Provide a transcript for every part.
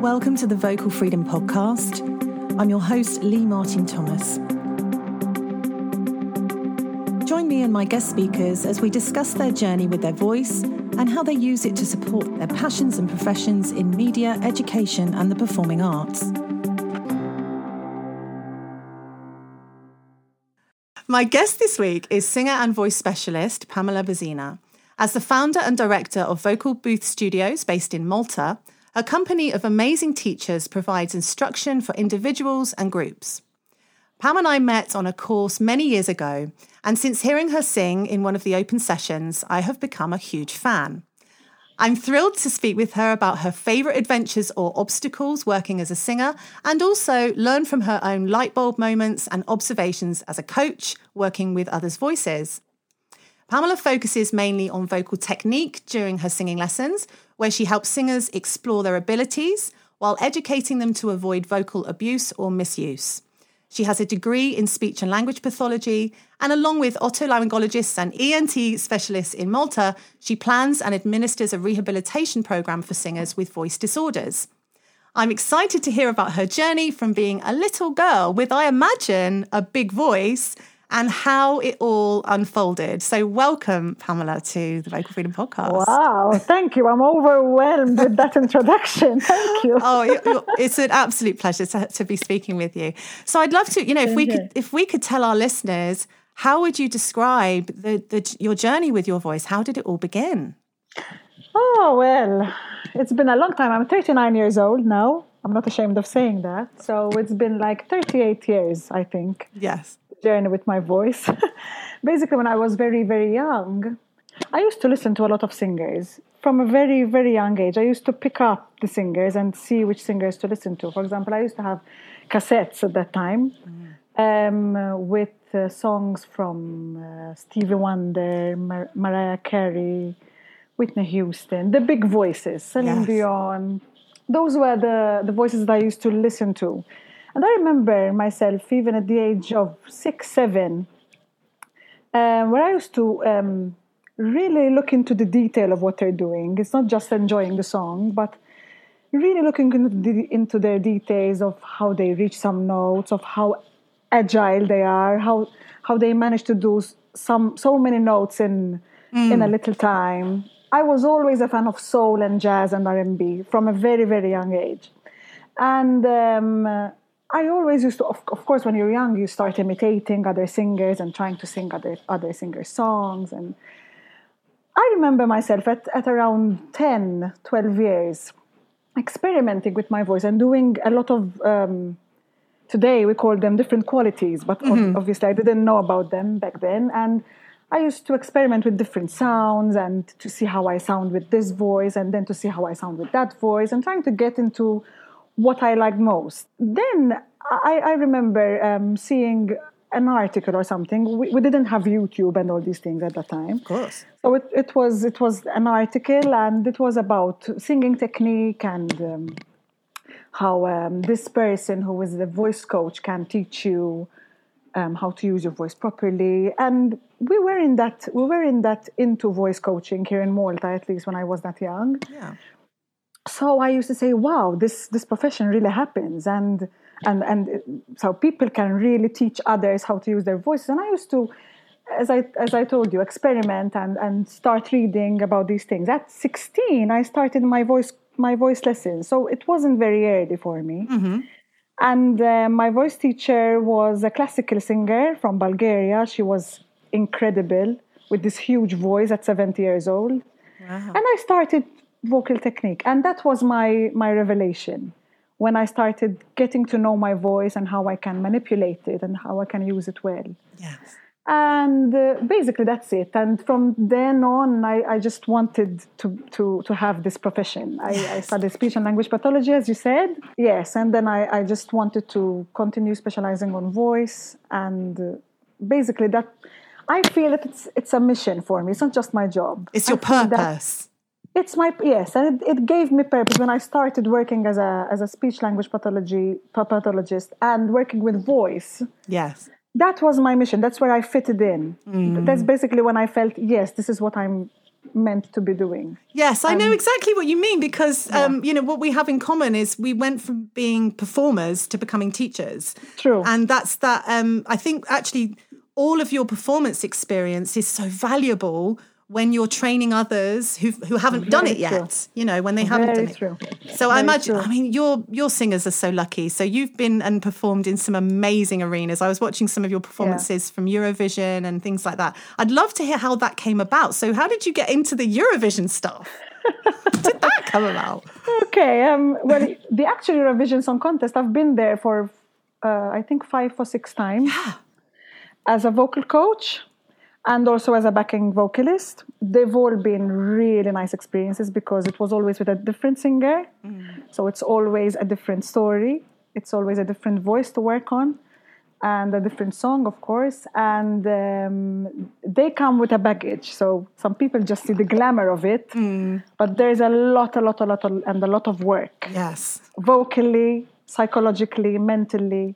Welcome to the Vocal Freedom Podcast. I'm your host, Lee Martin Thomas. Join me and my guest speakers as we discuss their journey with their voice and how they use it to support their passions and professions in media, education, and the performing arts. My guest this week is singer and voice specialist Pamela Bezzina. As the founder and director of Vocal Booth Studios based in Malta, a company of amazing teachers provides instruction for individuals and groups. Pam and I met on a course many years ago, and since hearing her sing in one of the open sessions, I have become a huge fan. I'm thrilled to speak with her about her favourite adventures or obstacles working as a singer and also learn from her own lightbulb moments and observations as a coach working with others' voices. Pamela focuses mainly on vocal technique during her singing lessons, where she helps singers explore their abilities while educating them to avoid vocal abuse or misuse. She has a degree in speech and language pathology, and along with otolaryngologists and ENT specialists in Malta, she plans and administers a rehabilitation program for singers with voice disorders. I'm excited to hear about her journey from being a little girl with, I imagine, a big voice and how it all unfolded. So, welcome, Pamela, to the Vocal Freedom Podcast. Wow, thank you. I'm overwhelmed with that introduction. Thank you. oh, it's an absolute pleasure to, to, be speaking with you. So, I'd love to, you know, if we could, if we could tell our listeners, how would you describe the, the your journey with your voice? How did it all begin? Oh well, it's been a long time. I'm 39 years old now. I'm not ashamed of saying that. So it's been like 38 years, I think. Yes journey with my voice. Basically, when I was very, very young, I used to listen to a lot of singers from a very, very young age. I used to pick up the singers and see which singers to listen to. For example, I used to have cassettes at that time um, with uh, songs from uh, Stevie Wonder, Mar- Mariah Carey, Whitney Houston, the big voices, Celine yes. Dion. Those were the, the voices that I used to listen to. And I remember myself, even at the age of six, seven, um, where I used to um, really look into the detail of what they're doing. It's not just enjoying the song, but really looking into, the, into their details of how they reach some notes, of how agile they are, how how they manage to do some so many notes in mm. in a little time. I was always a fan of soul and jazz and R and B from a very very young age, and um, I always used to, of, of course, when you're young, you start imitating other singers and trying to sing other other singers' songs. And I remember myself at, at around 10, 12 years, experimenting with my voice and doing a lot of. Um, today we call them different qualities, but mm-hmm. obviously I didn't know about them back then. And I used to experiment with different sounds and to see how I sound with this voice, and then to see how I sound with that voice, and trying to get into what I like most. Then I, I remember um, seeing an article or something. We, we, didn't have YouTube and all these things at that time. Of course. So it, it was it was an article and it was about singing technique and um, how um, this person who is the voice coach can teach you um, how to use your voice properly. And we were in that we were in that into voice coaching here in Malta, at least when I was that young. Yeah so I used to say, "Wow, this this profession really happens," and and and so people can really teach others how to use their voices. And I used to, as I as I told you, experiment and and start reading about these things. At sixteen, I started my voice my voice lessons, so it wasn't very early for me. Mm-hmm. And uh, my voice teacher was a classical singer from Bulgaria. She was incredible with this huge voice at 70 years old. Wow. And I started vocal technique. And that was my my revelation when i started getting to know my voice and how i can manipulate it and how i can use it well. Yes. And uh, basically that's it. And from then on i, I just wanted to, to, to have this profession. I, yes. I, studied speech and language pathology as you said. Yes. And then i, I just wanted to continue specializing on voice. And uh, basically that i feel that it's, it's a mission for me. It's not just my job. It's your purpose it's my yes and it, it, gave me purpose when i started working as a as a speech language pathology pathologist and working with voice yes that was my mission that's where i fitted in mm. that's basically when i felt yes this is what i'm meant to be doing. Yes, I know exactly what you mean because um, you know what we have in common is we went from being performers to becoming teachers. True. and that's that. Um, I think actually all of your performance experience is so valuable when you're training others who who haven't done it Very yet. true. You know when they haven't Very done it. true. So I imagine. true. I mean, your your singers are so lucky. So you've been and performed in some amazing arenas. I was watching some of your performances from Eurovision and things like that. I'd love to hear how that came about. So how did you get into the Eurovision stuff? Did that come about? Okay. Um, well, the actual Eurovision Song Contest, I've been there for, uh, I think, five or six times as a vocal coach and also as a backing vocalist. They've all been really nice experiences because it was always with a different singer. So it's always a different story, it's always a different voice to work on. And a different song, of course, and um, they come with a baggage. So some people just see the glamour of it, but there's a lot, a lot, a lot, and a lot of work Yes. vocally, psychologically, mentally,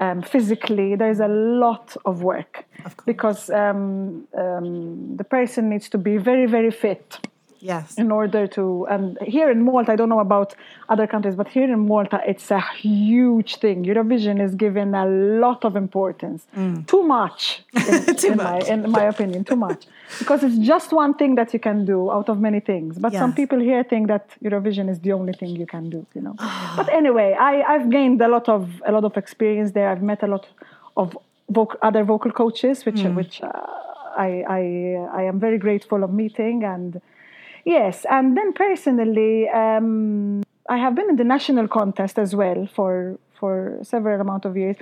um, physically. There's a lot of work because um, um, the person needs to be very, very fit Yes. in order to. And here in Malta, I don't know about other countries, but here in Malta, it's a huge thing. Eurovision is given a lot of importance, too much, in, Too in much. My, in my opinion, too much, because it's just one thing that you can do out of many things. But some people here think that Eurovision is the only thing you can do. You know. but anyway, I, I've gained a lot of a lot of experience there. I've met a lot of voc- other vocal coaches, which which uh, I, I I am very grateful of meeting and. Yes, and then personally, um, I have been in the national contest as well for for several amount of years.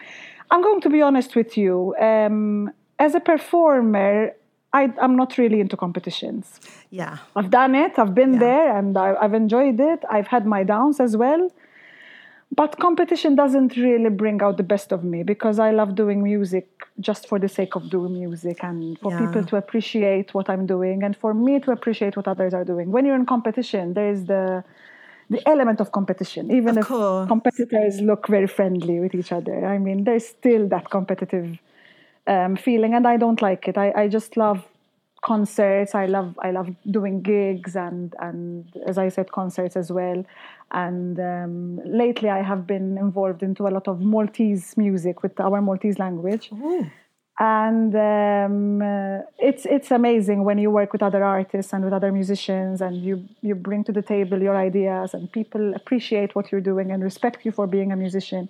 I'm going to be honest with you. Um, as a performer, I, I'm not really into competitions. Yeah. I've done it. I've been Yeah. there, and I, I've enjoyed it. I've had my downs as well. But competition doesn't really bring out the best of me because I love doing music just for the sake of doing music and for Yeah. people to appreciate what I'm doing and for me to appreciate what others are doing. When you're in competition, there is the the element of competition, even Of if course. competitors look very friendly with each other. I mean, there's still that competitive um, feeling, and I don't like it. I, I just love concerts. I love I love doing gigs and and as I said, concerts as well. And um, lately, I have been involved into a lot of Maltese music with our Maltese language. And um, uh, it's it's amazing when you work with other artists and with other musicians, and you you bring to the table your ideas, and people appreciate what you're doing and respect you for being a musician.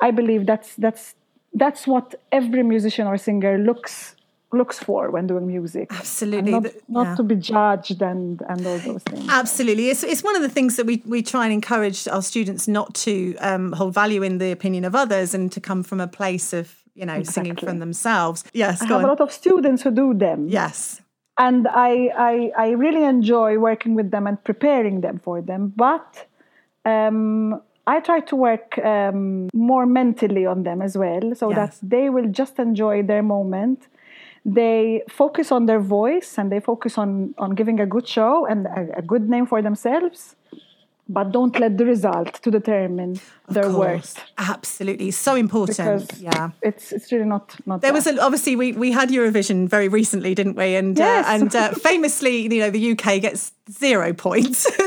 I believe that's that's that's what every musician or singer looks looks for when doing music. Absolutely. And not, not yeah. to be judged and and all those things. Absolutely. It's, it's one of the things that we, we try and encourage our students not to um, hold value in the opinion of others and to come from a place of, you know, singing from themselves. Yes, I have a lot of students who do them. yes. and I, I I really enjoy working with them and preparing them for them. But um, I try to work um, more mentally on them as well, so Yes. that they will just enjoy their moment. They focus on their voice and they focus on on giving a good show and a, a good name for themselves. But don't let the result to determine their course. worth Absolutely. So important. because yeah. it's it's really not not. There was a, obviously we, we had Eurovision very recently, didn't we? And Yes. uh, and uh, famously, you know, the UK gets zero points.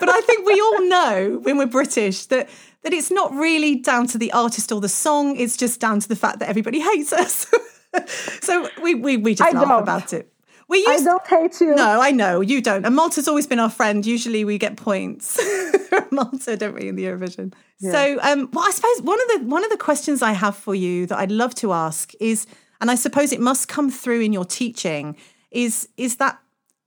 but I think we all know when we're British that that it's not really down to the artist or the song. It's just down to the fact that everybody hates us. so we, we we just I laugh don't. about it. We I used don't hate you. no, I know you don't. And Malta's always been our friend. Usually we get points from Malta, don't we, in the Eurovision? So, um, well, I suppose one of the one of the questions I have for you that I'd love to ask is, and I suppose it must come through in your teaching, is is that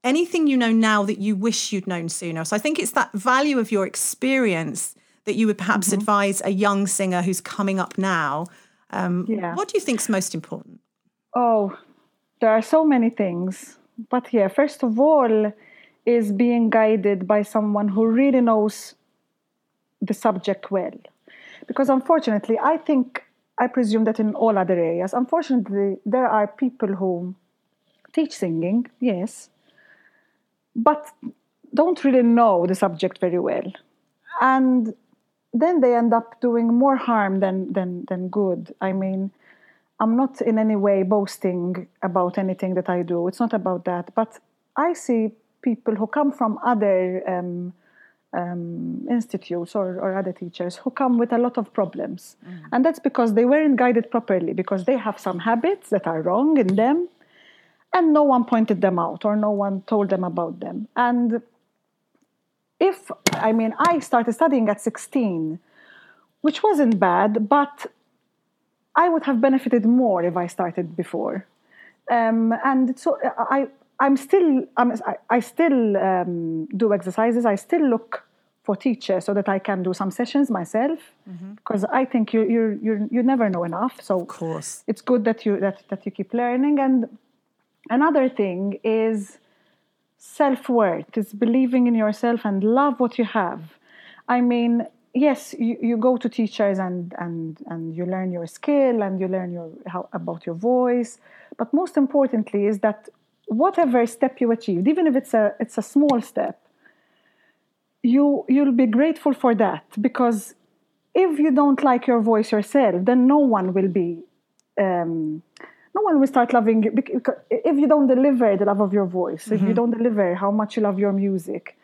anything you know now that you wish you'd known sooner? So I think it's that value of your experience that you would perhaps Mm-hmm. advise a young singer who's coming up now. Um, Yeah. What do you think's most important? Oh, there are so many things. But yeah, first of all, is being guided by someone who really knows the subject well. Because unfortunately, I think, I presume that in all other areas, unfortunately, there are people who teach singing, yes, but don't really know the subject very well. And then they end up doing more harm than, than, than good. I mean, I'm not in any way boasting about anything that I do. It's not about that. But I see people who come from other um, um, institutes or, or other teachers who come with a lot of problems. Mm. And that's because they weren't guided properly, because they have some habits that are wrong in them, and no one pointed them out or no one told them about them. And if, I mean, I started studying at 16, which wasn't bad, but I would have benefited more if I started before. Um, and so I, I'm still, I'm, I, still um, do exercises. I still look for teachers so that I can do some sessions myself mm-hmm. because I think you you you you never know enough. So of course, it's good that you that that you keep learning. And another thing is self worth. Is believing in yourself and love what you have. I mean, yes, you, you go to teachers and and and you learn your skill and you learn your how about your voice. But most importantly is that whatever step you achieved, even if it's a it's a small step, you you'll be grateful for that because if you don't like your voice yourself, then no one will be. Um, no one will start loving you if you don't deliver the love of your voice mm-hmm. if you mm-hmm. don't deliver how much you love your music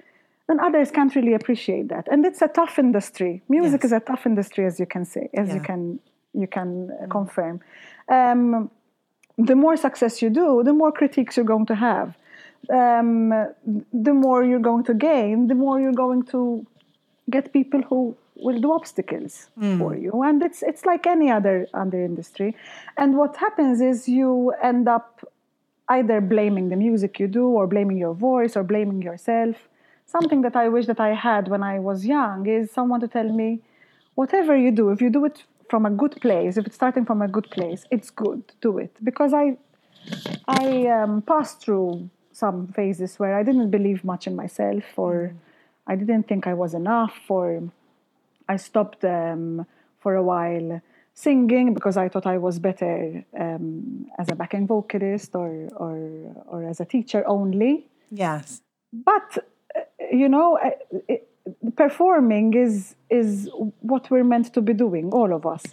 then others can't really appreciate that and it's a tough industry music yes. is a tough industry as you can say as yeah. you can you can mm. confirm um, the more success you do, the more critiques you're going to have. Um, the more you're going to gain, the more you're going to get people who will do obstacles mm. for you. And it's it's like any other other industry. And what happens is you end up either blaming the music you do, or blaming your voice, or blaming yourself. Something that I wish that I had when I was young is someone to tell me, whatever you do, if you do it from a good place, if it's starting from a good place, it's good. To do it because I I um, passed through some phases where I didn't believe much in myself, or. I didn't think I was enough, or I stopped um, for a while singing because I thought I was better um, as a backing vocalist or, or or as a teacher only. Yes, but you know. Eh, it, performing is is what we're meant to be doing all of us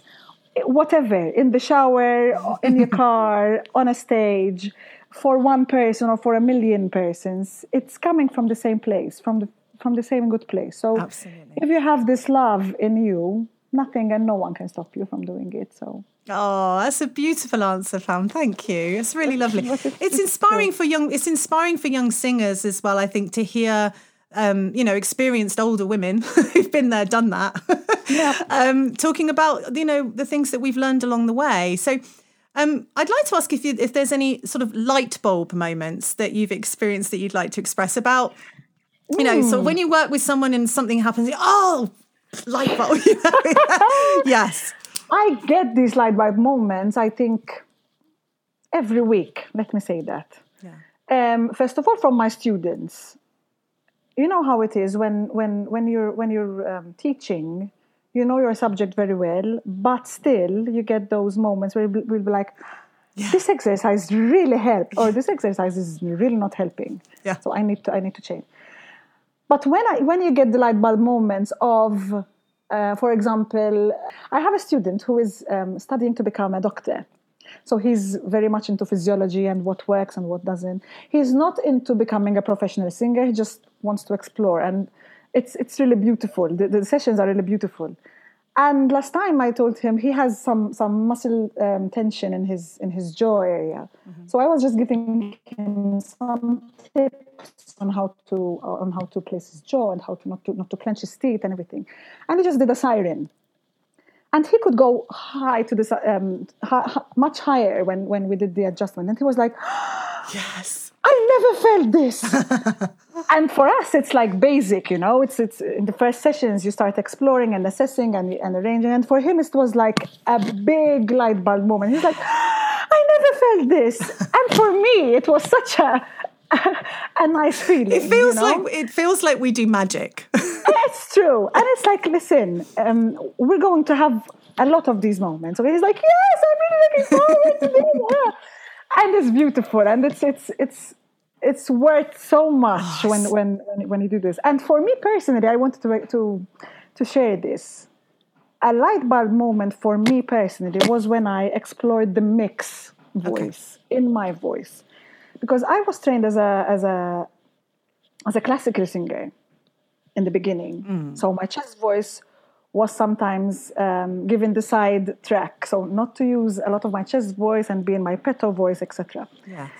whatever in the shower in your car on a stage for one person or for a million persons it's coming from the same place from the from the same good place so Absolutely. if you have this love in you nothing and no one can stop you from doing it so Oh, that's a beautiful answer, Pam. Thank you. It's really lovely. It's inspiring for young. It's inspiring for young singers as well. I think to hear um, you know, experienced older women who've been there, done that, yeah. um, talking about, you know, the things that we've learned along the way. So um, I'd like to ask if, you, if there's any sort of light bulb moments that you've experienced that you'd like to express about, you know, so when you work with someone and something happens, oh, light bulb. yes. I get these light bulb moments, I think, every week. Let me say that. Yeah. Um, first of all, from my students you know how it is when when when you're when you're um, teaching you know your subject very well but still you get those moments where we'll be like yeah. this exercise really helped or this exercise is really not helping yeah. so i need to i need to change but when i when you get the light bulb moments of uh, for example i have a student who is um, studying to become a doctor so he's very much into physiology and what works and what doesn't. He's not into becoming a professional singer. He just wants to explore, and it's it's really beautiful. The, the sessions are really beautiful. And last time I told him he has some some muscle um, tension in his in his jaw area. Mm-hmm. So I was just giving him some tips on how to on how to place his jaw and how to not to not to clench his teeth and everything. And he just did a siren and he could go high to this um, high, much higher when when we did the adjustment. And he was like yes. I never felt this. And for us it's like basic you know? It's it's in the first sessions you start exploring and assessing and, and arranging. And for him it was like a big light bulb moment. He's like i never felt this. And for me it was such a a nice feeling. It feels you know? like it feels like we do magic. it's true, and it's like, listen, um, we're going to have a lot of these moments. Okay, he's like, yes, I'm really looking forward to this, and it's beautiful, and it's it's it's it's worth so much oh, when, when when when you do this. And for me personally, I wanted to to to share this. A light bulb moment for me personally was when I explored the mix voice okay. in my voice because I was trained as a as a as a classical singer in the beginning. So my chest voice was sometimes um, given the side track, so not to use a lot of my chest voice and be in my petto voice, etc. Yes.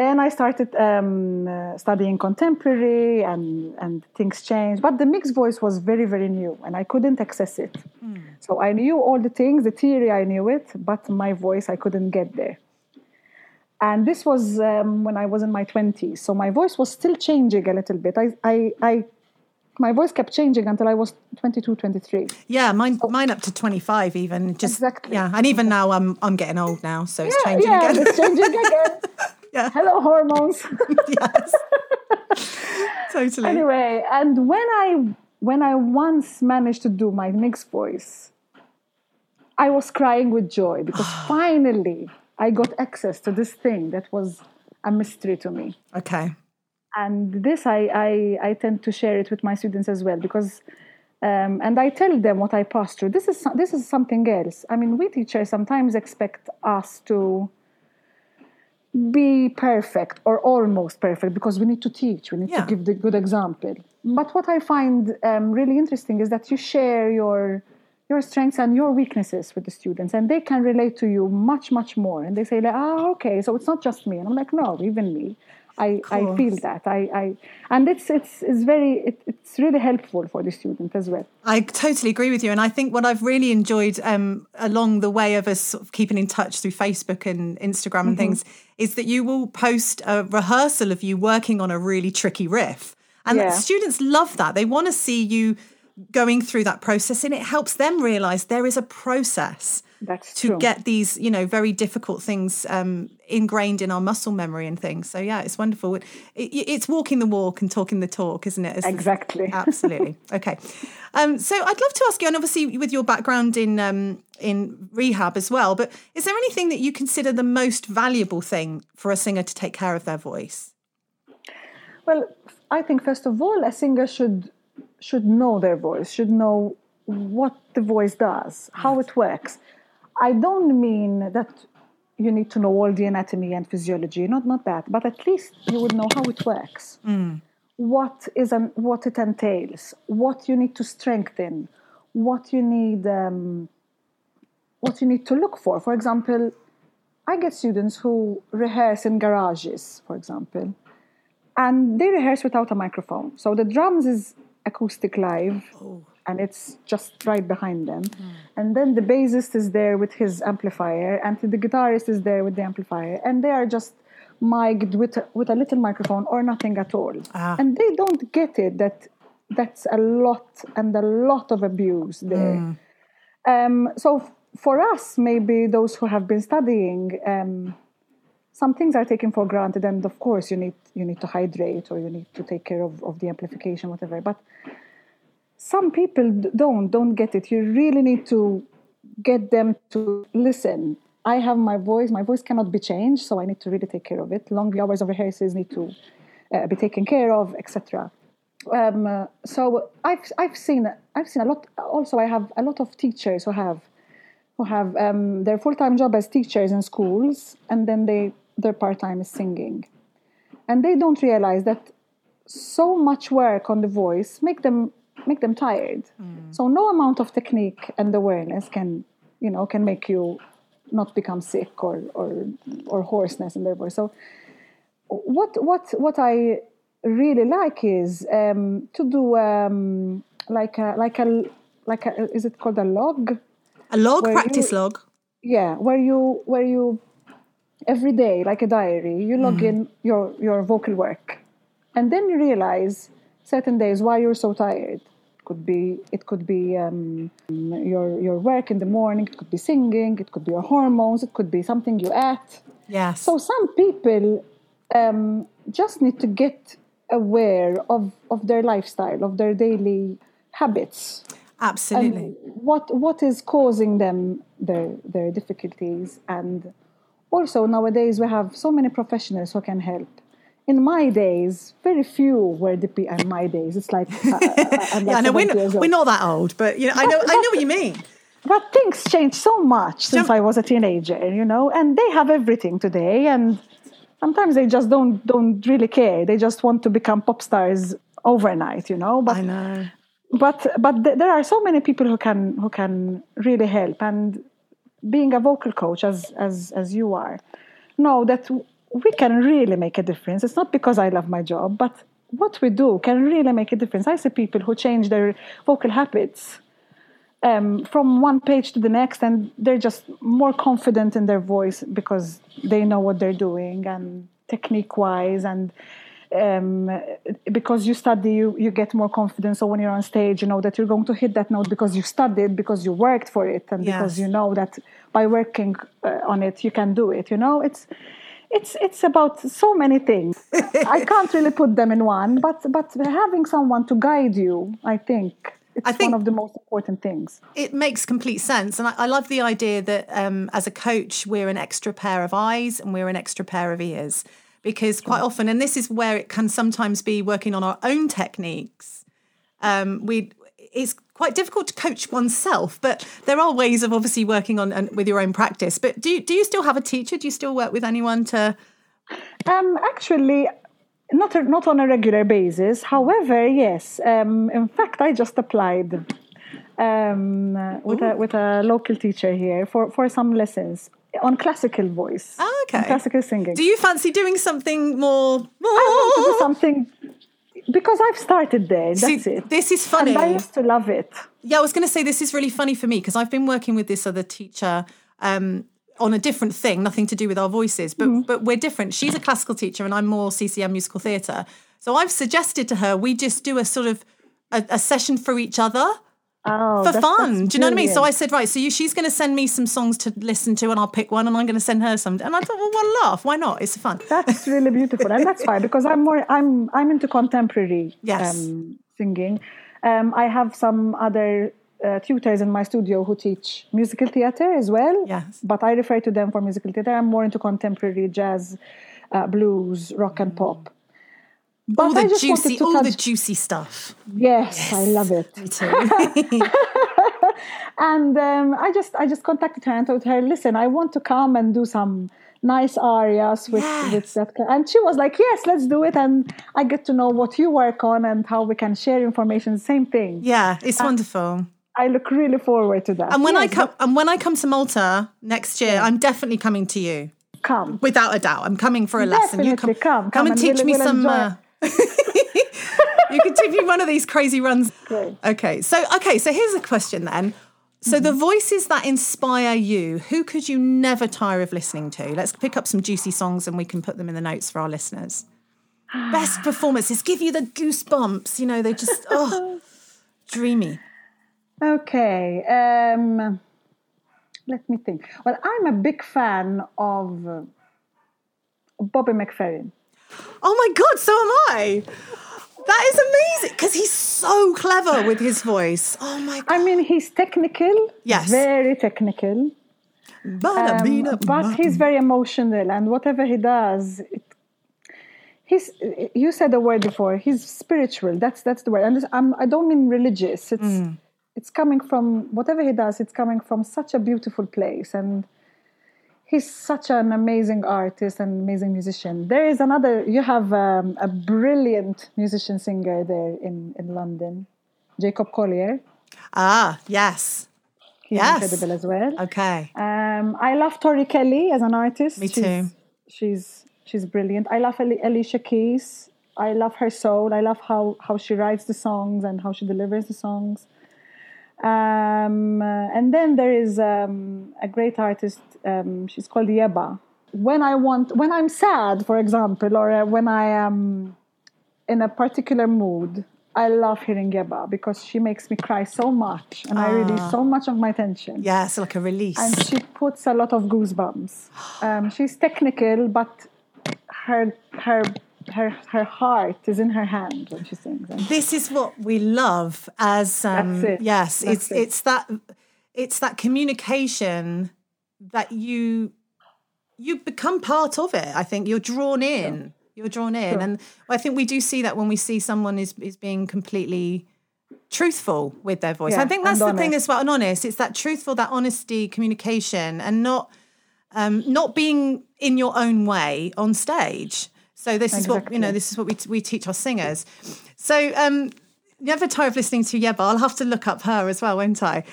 Then I started um, uh, studying contemporary, and and things changed. But the mixed voice was very very new, and I couldn't access it. So I knew all the things, the theory I knew it, but my voice I couldn't get there. And this was um, when I was in my twenties, so my voice was still changing a little bit. I I. I my voice kept changing until I was 22, 23. Yeah, mine mine up to 25 even. Just Exactly. Yeah, and even now I'm I'm getting old now, so it's Yeah, changing yeah, again. it's changing again. yeah. Hello, hormones. yes. totally. anyway and when i when i once managed to do my mixed voice i was crying with joy because finally i got access to this thing that was a mystery to me Okay. and this i i, I tend to share it with my students as well because um, and I tell them what I passed through. This is this is something else. I mean, we teachers sometimes expect us to be perfect or almost perfect because we need to teach. We need Yeah. to give the good example. But what I find um, really interesting is that you share your your strengths and your weaknesses with the students, and they can relate to you much much more. And they say, like, "Ah, okay, so it's not just me." And I'm like, "No, even me." I, I feel that I, I and it's it's it's very it, it's really helpful for the student as well. I totally agree with you. And I think what I've really enjoyed um, along the way of us sort of keeping in touch through Facebook and Instagram and things is that you will post a rehearsal of you working on a really tricky riff. And Yeah. students love that. They want to see you going through that process and it helps them realize there is a process That's to true. get these, you know, very difficult things um, ingrained in our muscle memory and things. So yeah, it's wonderful. It, it, it's walking the walk and talking the talk, isn't it? The- Exactly. Absolutely. Okay. Um, so I'd love to ask you, and obviously with your background in um, in rehab as well, but is there anything that you consider the most valuable thing for a singer to take care of their voice? Well, I think first of all, a singer should should know their voice, should know what the voice does, how it works. I don't mean that you need to know all the anatomy and physiology, not not that, but at least you would know how it works. What is an, what it entails, what you need to strengthen, what you need um, what you need to look for. For example, I get students who rehearse in garages, for example, and they rehearse without a microphone. So the drums is acoustic live, and it's just right behind them. And then the bassist is there with his amplifier, and the guitarist is there with the amplifier, and they are just mic'd with a, with a little microphone or nothing at all. Ah. And they don't get it that that's a lot and a lot of abuse there. Um, so f- for us, maybe those who have been studying, um, some things are taken for granted, and of course you need you need to hydrate or you need to take care of, of the amplification, whatever. But some people don't don't get it. You really need to get them to listen. I have my voice. My voice cannot be changed, so I need to really take care of it. Long hours of rehearsals need to uh, be taken care of, etc. Um, uh, so I've I've seen I've seen a lot. Also, I have a lot of teachers who have who have um, their full time job as teachers in schools, and then they their part time is singing, and they don't realize that so much work on the voice make them make them tired. So no amount of technique and awareness can you know can make you not become sick or or or hoarseness in their voice. So what what what I really like is um, to do um, like a like a like a is it called a log? A log, practice you- log. Yeah, where you where you every day like a diary you log in your your vocal work, and then you realize certain days why you're so tired. Could be it could be um, your your work in the morning. It could be singing. It could be your hormones. It could be something you ate. Yes. So some people um, just need to get aware of, of their lifestyle, of their daily habits, Absolutely. and what what is causing them their their difficulties. And also nowadays we have so many professionals who can help. In my days, very few were the pe- in my days. It's like uh, uh, like yeah, no, we're 70 not, we're not that old, but you know, I know, I know what you mean. But things changed so much since I was a teenager, you know, and they have everything today. And sometimes they just don't don't really care. They just want to become pop stars overnight, you know. But I know. but but th- there are so many people who can who can really help and being a vocal coach as as as you are know that we can really make a difference. It's not because i love my job but what we do can really make a difference. I see people who change their vocal habits um, from one page to the next and they're just more confident in their voice because they know what they're doing and technique wise and um, because you study you, you get more confidence so when you're on stage you know that you're going to hit that note because you studied because you worked for it and because you know that by working uh, on it you can do it you know it's it's it's about so many things i can't really put them in one but but having someone to guide you i think it's I think- one of the most important things It makes complete sense. And I, I love the idea that um, as a coach, we're an extra pair of eyes and we're an extra pair of ears. Because quite often, and this is where it can sometimes be working on our own techniques, um, we it's quite difficult to coach oneself, but there are ways of obviously working on and with your own practice. But do you, do you still have a teacher? Do you still work with anyone to? Um, actually, not a, not on a regular basis. However, yes. Um, in fact, I just applied um, with a with a local teacher here for for some lessons on classical voice. Oh, okay. classical singing. Do you fancy doing something more? I want to do something because I've started there. That's See, it. This is funny. And I used to love it. Yeah, I was going to say this is really funny for me because I've been working with this other teacher um, on a different thing, nothing to do with our voices, but Mm-hmm. but we're different. She's a classical teacher and I'm more CCM musical theatre. So I've suggested to her we just do a sort of a, a session for each other Oh, for that's- fun. that's do you know what I mean? So I said, right, so you, she's going to send me some songs to listen to, and I'll pick one, and I'm going to send her some. And I thought, well, one laugh, why not? It's fun. That's really beautiful, and that's fine because I'm more I'm I'm into contemporary Yes. um, singing. Um, I have some other uh, tutors in my studio who teach musical theatre as well. Yes. but I refer to them for musical theatre. I'm more into contemporary jazz, uh, blues, rock, and pop. But all the juicy, all the juicy stuff. Yes, I love it. Me too. And um, I just I just contacted her and told her, listen, I want to come and do some nice arias with, Yes. with that. And she was like, yes, let's do it. And I get to know what you work on and how we can share information. Same thing. yeah, it's wonderful. I look really forward to that. And when I Yes, come, and when I come to Malta next year, I'm definitely coming to you. come. Without a doubt, I'm coming for a lesson. You Definitely come, come and, and teach we'll- me we'll some. Uh, you can teach me one of these crazy runs. Great. Okay, so okay, so here's a question then. So the Mm-hmm. voices that inspire you, who could you never tire of listening to? Let's pick up some juicy songs and we can put them in the notes for our listeners. Best performances, give you the goosebumps. You know, they just oh, dreamy. Okay. Um, let me think. Well, I'm a big fan of uh, Bobby McFerrin. Oh my god, so am I. That is amazing because he's so clever with his voice. Oh my god. I mean, he's technical. Yes. Very technical. Um, but he's very emotional, and whatever he does, it, he's. You said the word before. He's spiritual. That's that's the word. And I'm, I don't mean religious. It's Mm. it's coming from whatever he does. It's coming from such a beautiful place, and he's such an amazing artist and amazing musician. There is another. You have um, a brilliant musician singer there in in London, Jacob Collier. ah, yes. He's Yes. incredible as well. Okay. Um, I love Tori Kelly as an artist. Me She's- too. She's she's brilliant. I love Alicia Keys. I love her soul. I love how how she writes the songs and how she delivers the songs. Um, and then there is um, a great artist. Um, she's called Yebba. When I want, when I'm sad, for example, or uh, when I am in a particular mood, I love hearing Yebba because she makes me cry so much, and I release so much of my tension Yeah, it's like a release. and she puts a lot of goosebumps. Um, she's technical, but her her her her heart is in her hand when she sings. This is what we love as um That's it. yes That's it's it. it's that it's that communication that you you become part of it i think you're drawn in you're drawn in and i think we do see that when we see someone is is being completely truthful with their voice i think that's the thing as well and honest it's that truthful that honesty communication and not um, not being in your own way on stage. So this is what you know. This is what we we teach our singers. So um, never tire of listening to Yebba. I'll have to look up her as well, won't I?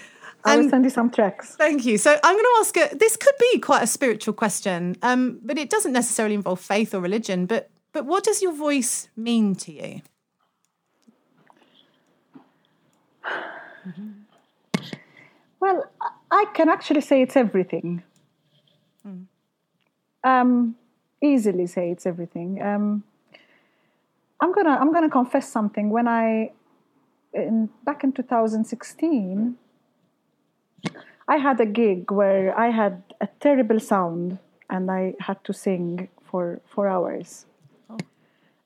I will send you some tracks. Thank you. So I'm going to ask a, this could be quite a spiritual question, um, but it doesn't necessarily involve faith or religion. But but what does your voice mean to you? Well, I- I can actually say it's everything. Um, easily say it's everything. Um, I'm gonna I'm gonna confess something. When I in, back in 2016, I had a gig where I had a terrible sound and I had to sing for four hours. Oh.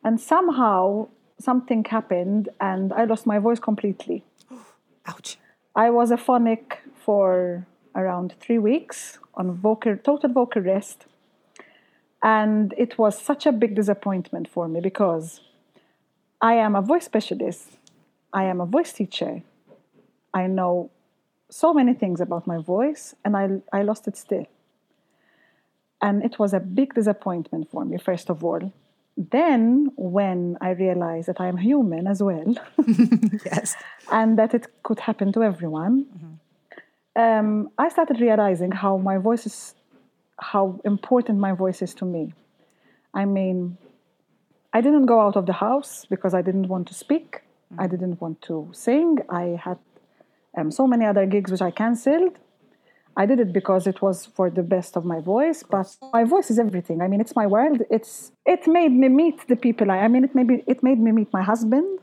And somehow something happened and I lost my voice completely. Ouch. I was aphonic for around three weeks on vocal, total vocal rest. And it was such a big disappointment for me because I am a voice specialist, I am a voice teacher. I know so many things about my voice, and I, I lost it still. And it was a big disappointment for me, first of all. Then, when I realized that I am human as well, Yes. and that it could happen to everyone, um, I started realizing how my voice is, how important my voice is to me. I mean, I didn't go out of the house because I didn't want to speak. I didn't want to sing. I had um, so many other gigs which I cancelled. I did it because it was for the best of my voice, but my voice is everything. I mean, it's my world. It's it made me meet the people I. I mean, it maybe it made me meet my husband.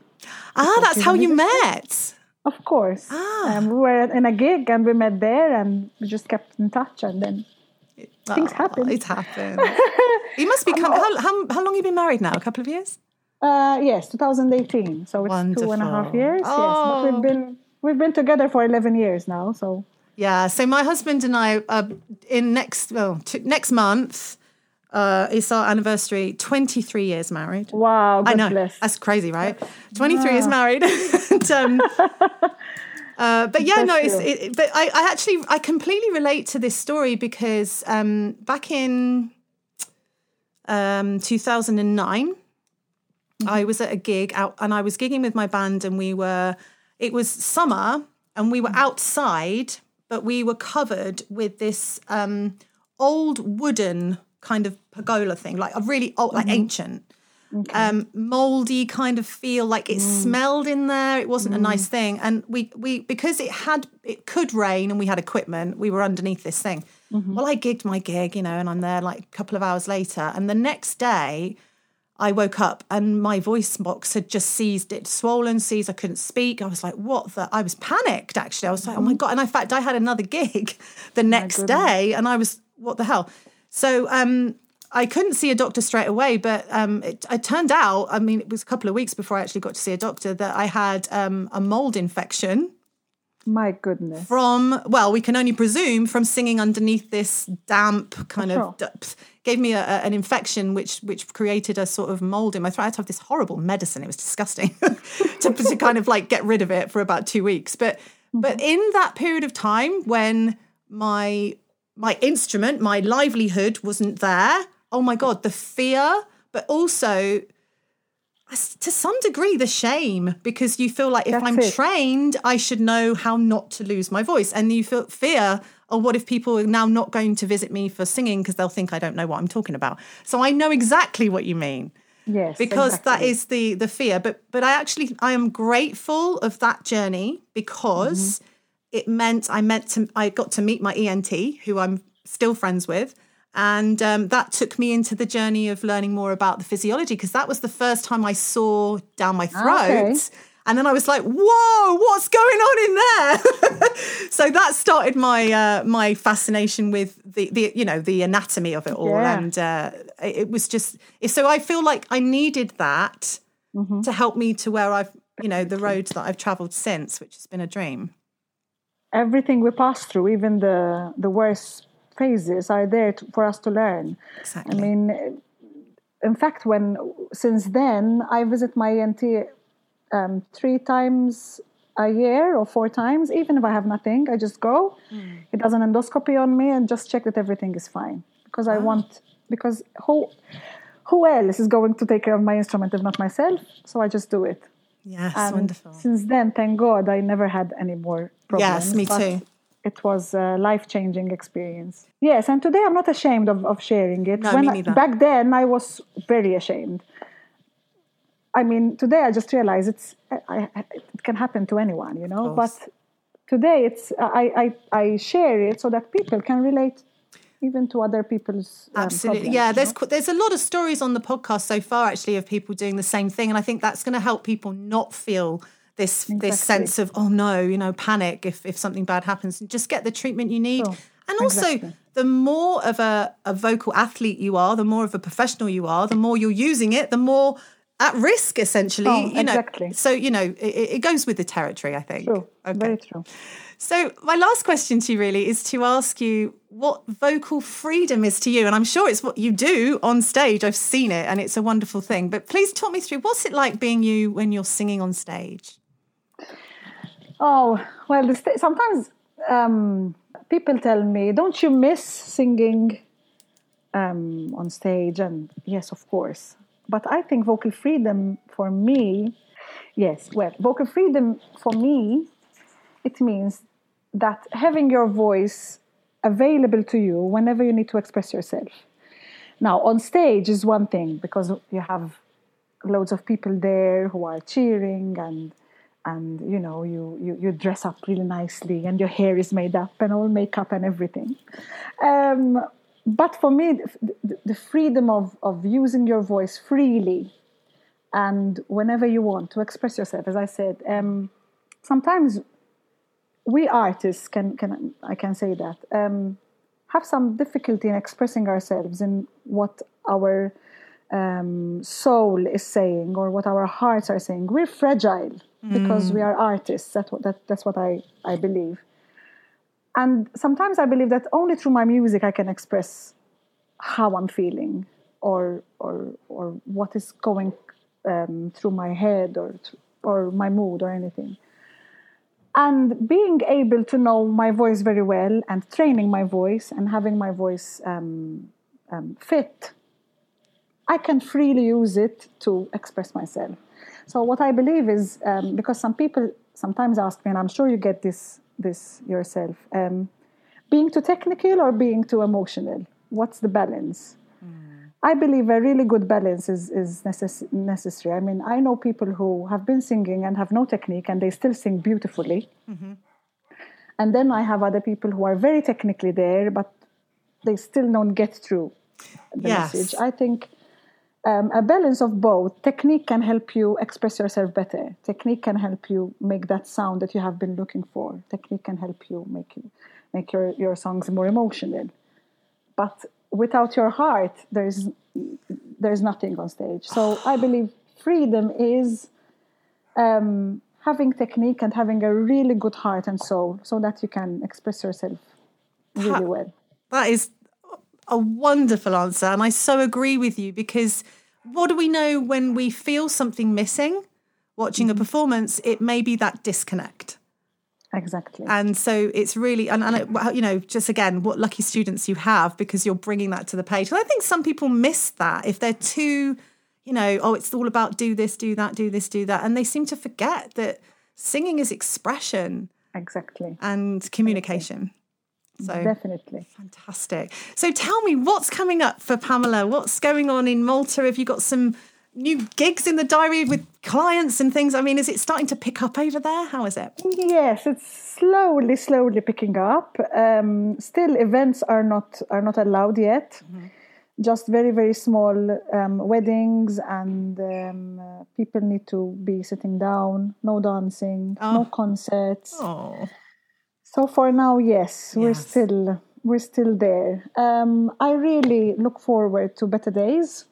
Ah, that's how you met. Of course. Ah. Um, we were in a gig and we met there and we just kept in touch and then things Oh, happen. It's happened. you must be. Come, how, how how long have you been married now? A couple of years. uh, yes, 2018. So it's two and a half Wonderful. years. Yes, but Oh. we've been we've been together for 11 years now. So Yeah. So my husband and I are in next well t- next month. Uh, it's our anniversary. Twenty three years married. wow, God I know bless. that's crazy, right? Twenty three years married. and, um, uh, but yeah, no, it's, it, but I, I actually I completely relate to this story because um, back in um, two thousand and nine. I was at a gig out and I was gigging with my band and we were it was summer and we were outside but we were covered with this um old wooden kind of pergola thing like a really old like ancient um moldy kind of feel like it smelled in there it wasn't a nice thing and we we because it had it could rain and we had equipment we were underneath this thing well i gigged my gig you know and i'm there like a couple of hours later and the next day I woke up and my voice box had just seized it, swollen, seized. I couldn't speak. I was like, what the? I was panicked actually. I was like, oh my God. And in fact, I had another gig the next day and I was, what the hell? So um, I couldn't see a doctor straight away, but um, it, it turned out, I mean, it was a couple of weeks before I actually got to see a doctor that I had um, a mold infection. My goodness. from well we can only presume from singing underneath this damp kind Sure. of d- gave me a, a- an infection which which created a sort of mold in my throat. I had to have this horrible medicine. It was disgusting to, to kind of like get rid of it for about two weeks. But but in that period of time when my my instrument my livelihood wasn't there oh my god the fear but also to some degree the shame because you feel like if That's I'm it. trained, I should know how not to lose my voice. And you feel fear, oh, what if people are now not going to visit me for singing because they'll think I don't know what I'm talking about. So I know exactly what you mean Yes. because that exactly. is the the fear. But but I actually I am grateful of that journey because mm-hmm. it meant I meant to I got to meet my ENT who I'm still friends with. And um, that took me into the journey of learning more about the physiology because that was the first time I saw down my throat. Okay. And then I was like, "Whoa, what's going on in there?" so that started my uh, my fascination with the the you know the anatomy of it all, Yeah. and uh, it was just so I feel like I needed that Mm-hmm. to help me to where I've you know the roads that I've travelled since, which has been a dream. everything we pass through, even the the worst phases, are there to, for us to learn. Exactly. I mean, in fact, when since then I visit my ENT um, three times a year or four times, even if I have nothing. I just go. Hmm. He does an endoscopy on me and just check that everything is fine because I want because who who else is going to take care of my instrument if not myself? So I just do it. Yes, And wonderful. Since then, thank God, I never had any more problems. Yes, me too. It was a life changing experience. Yes, and today I'm not ashamed of, of sharing it. No, when me I- back then, I was very ashamed. I mean, today I just realize it's I, I, it can happen to anyone, you know. But today, it's I, I I share it so that people can relate even to other people's um, Absolutely. problems, yeah, you there's know? there's a lot of stories on the podcast so far actually of people doing the same thing and I think that's going to help people not feel this this sense of oh no, you know, panic if if something bad happens and just get the treatment you need. Sure. And also Exactly. the more of a, a vocal athlete you are, the more of a professional you are, the more you're using it, the more at risk essentially. Oh, you know. exactly. So, you know, it, it goes with the territory, I think. True. Very true. So, my last question to you really is to ask you what vocal freedom is to you. And I'm sure it's what you do on stage. I've seen it and it's a wonderful thing. But please talk me through what's it like being you when you're singing on stage? Oh, well, sta- sometimes um, people tell me, don't you miss singing um, on stage? And yes, of course. But I think vocal freedom for me, yes, well, vocal freedom for me, it means that having your voice available to you whenever you need to express yourself. Now, on stage is one thing because you have loads of people there who are cheering and and you know you, you you dress up really nicely and your hair is made up and all makeup and everything um, but for me the, the freedom of of using your voice freely and whenever you want to express yourself as i said um, sometimes we artists can can i can say that um, have some difficulty in expressing ourselves in what our um, soul is saying or what our hearts are saying. We're fragile because we are artists. That's what that, that's what I, I believe. And sometimes I believe that only through my music I can express how I'm feeling or or or what is going um, through my head or or my mood or anything. And being able to know my voice very well and training my voice and having my voice um, um, fit I can freely use it to express myself. So what I believe is um, because some people sometimes ask me, and I'm sure you get this this yourself, um, being too technical or being too emotional. What's the balance? I believe a really good balance is is necess- necessary. I mean, I know people who have been singing and have no technique, and they still sing beautifully. And then I have other people who are very technically there, but they still don't get through the Yes. message. I think um, a balance of both. Technique can help you express yourself better. Technique can help you make that sound that you have been looking for. Technique can help you make you, make your, your songs more emotional. But without your heart, there's there's nothing on stage. So I believe freedom is um, having technique and having a really good heart and soul, so that you can express yourself really well. That is a wonderful answer. And I so agree with you because what do we know when we feel something missing watching a mm-hmm. performance? It may be that disconnect. Exactly. And so it's really, and, and it, you know, just again, what lucky students you have because you're bringing that to the page. And I think some people miss that if they're too, you know, oh, it's all about do this, do that, do this, do that. And they seem to forget that singing is expression exactly. and communication. So Definitely. fantastic. So tell me, what's coming up for Pamela? What's going on in Malta? Have you got some new gigs in the diary with clients and things? I mean, is it starting to pick up over there? How is it? Yes, it's slowly, slowly picking up. Um, still, events are not are not allowed yet. Just very, very small um, weddings, and um, uh, people need to be sitting down. No dancing, no concerts. Oh, So for now, yes, we're Yes. still we're still there. Um, I really look forward to better days.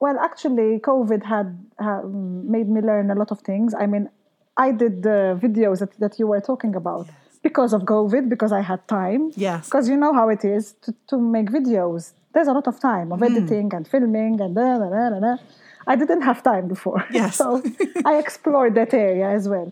Well, actually, COVID had um, made me learn a lot of things. I mean, I did the videos that, that you were talking about because of COVID, because I had time. Yes. Because you know how it is to, to make videos. There's a lot of time of Hmm. editing and filming and da, da, da, da, da. I didn't have time before. Yes. so I explored that area as well.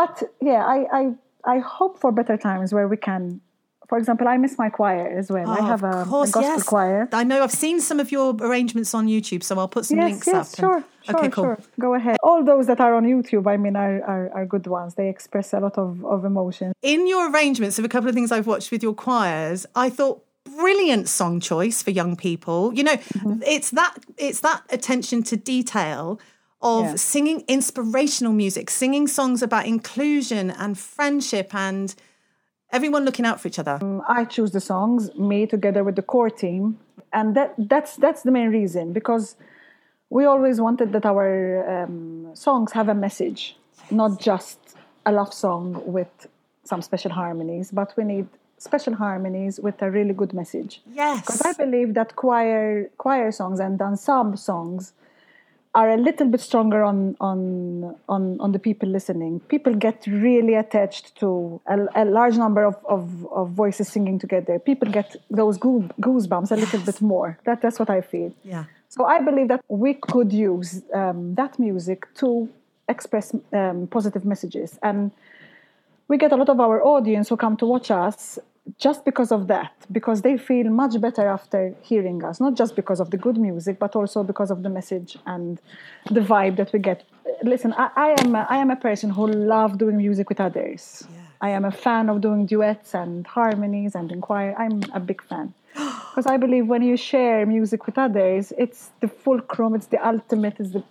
but yeah, I, I I hope for better times where we can. For example, I miss my choir as well. I Oh, have of a, a gospel yes. choir. I know I've seen some of your arrangements on YouTube, so I'll put some Yes, links yes, up. and- sure, sure, okay, cool. sure. Go ahead. All those that are on YouTube, I mean, are, are, are good ones. They express a lot of, of emotion. In your arrangements of a couple of things I've watched with your choirs, I thought brilliant song choice for young people. You know, Mm-hmm. it's that it's that attention to detail of Yeah. singing inspirational music, singing songs about inclusion and friendship and everyone looking out for each other. I choose the songs, me together with the core team, and that that's that's the main reason because we always wanted that our um, songs have a message, not just a love song with some special harmonies, but we need special harmonies with a really good message. Yes, because I believe that choir choir songs and ensemble songs are a little bit stronger on on on, on the people listening. People get really attached to a, a large number of, of, of voices singing together. People get those goosebumps a little bit more. That that's what I feel. Yeah. So I believe that we could use um, that music to express um, positive messages, and we get a lot of our audience who come to watch us just because of that, because they feel much better after hearing us, not just because of the good music, but also because of the message and the vibe that we get. Listen, I, I am a, I am a person who love doing music with others. I am a fan of doing duets and harmonies and inquire. I'm a big fan because I believe when you share music with others, it's the fulcrum, it's the ultimate, it's the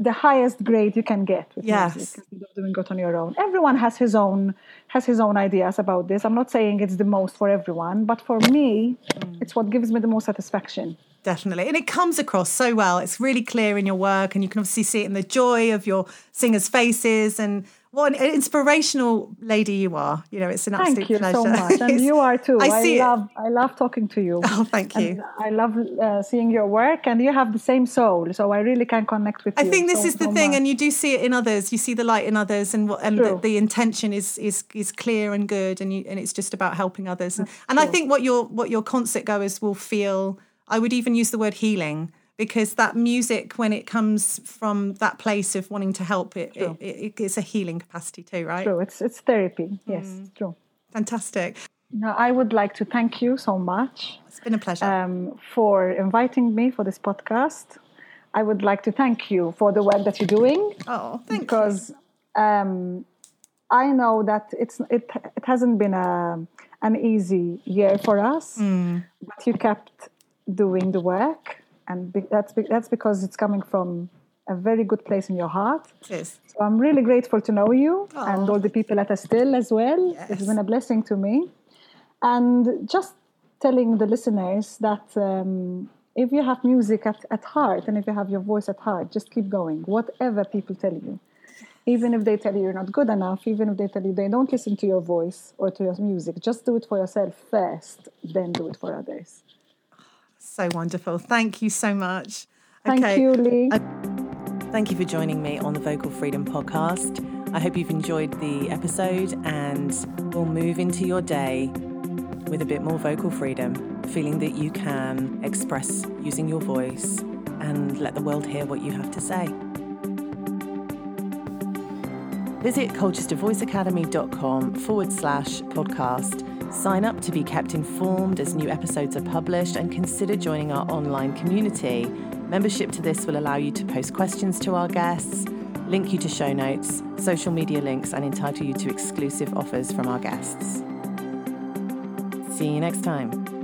the highest grade you can get with Yes. music instead of doing it on your own. Everyone has his own has his own ideas about this. I'm not saying it's the most for everyone, but for me, mm. it's what gives me the most satisfaction. Definitely. And it comes across so well. It's really clear in your work, and you can obviously see it in the joy of your singers' faces and what an inspirational lady you are. You know, it's an absolute Thank you pleasure. so much, and you are too. I see it. love I love talking to you. Oh, thank you. And I love uh, seeing your work, and you have the same soul, so I really can connect with I you. I think this so- is the so thing, much. and you do see it in others. You see the light in others, and what and the, the intention is is is clear and good, and you and it's just about helping others. And, and I think what your what your concert goers will feel. I would even use the word healing because that music, when it comes from that place of wanting to help, it, it, it it's a healing capacity too, right? true. It's it's therapy. Yes, Mm. true. Fantastic. Now, I would like to thank you so much It's been a pleasure. um, for inviting me for this podcast. I would like to thank you for the work that you're doing oh, thank you. because um, I know that it's it it hasn't been a an easy year for us, Mm. but you kept doing the work, and be, that's be, that's because it's coming from a very good place in your heart. Is. So I'm really grateful to know you and all the people at Estill as well. Yes. It's been a blessing to me. And just telling the listeners that um, if you have music at, at heart and if you have your voice at heart, just keep going, whatever people tell you. Even if they tell you you're not good enough, even if they tell you they don't listen to your voice or to your music, just do it for yourself first, then do it for others. So wonderful. Thank you so much. Thank Okay. you, Lee. Thank you for joining me on the Vocal Freedom Podcast. I hope you've enjoyed the episode and will move into your day with a bit more vocal freedom, feeling that you can express using your voice and let the world hear what you have to say. Visit colchestervoiceacademy.com forward slash podcast. Sign up to be kept informed as new episodes are published and consider joining our online community. Membership to this will allow you to post questions to our guests, link you to show notes, social media links, and entitle you to exclusive offers from our guests. See you next time.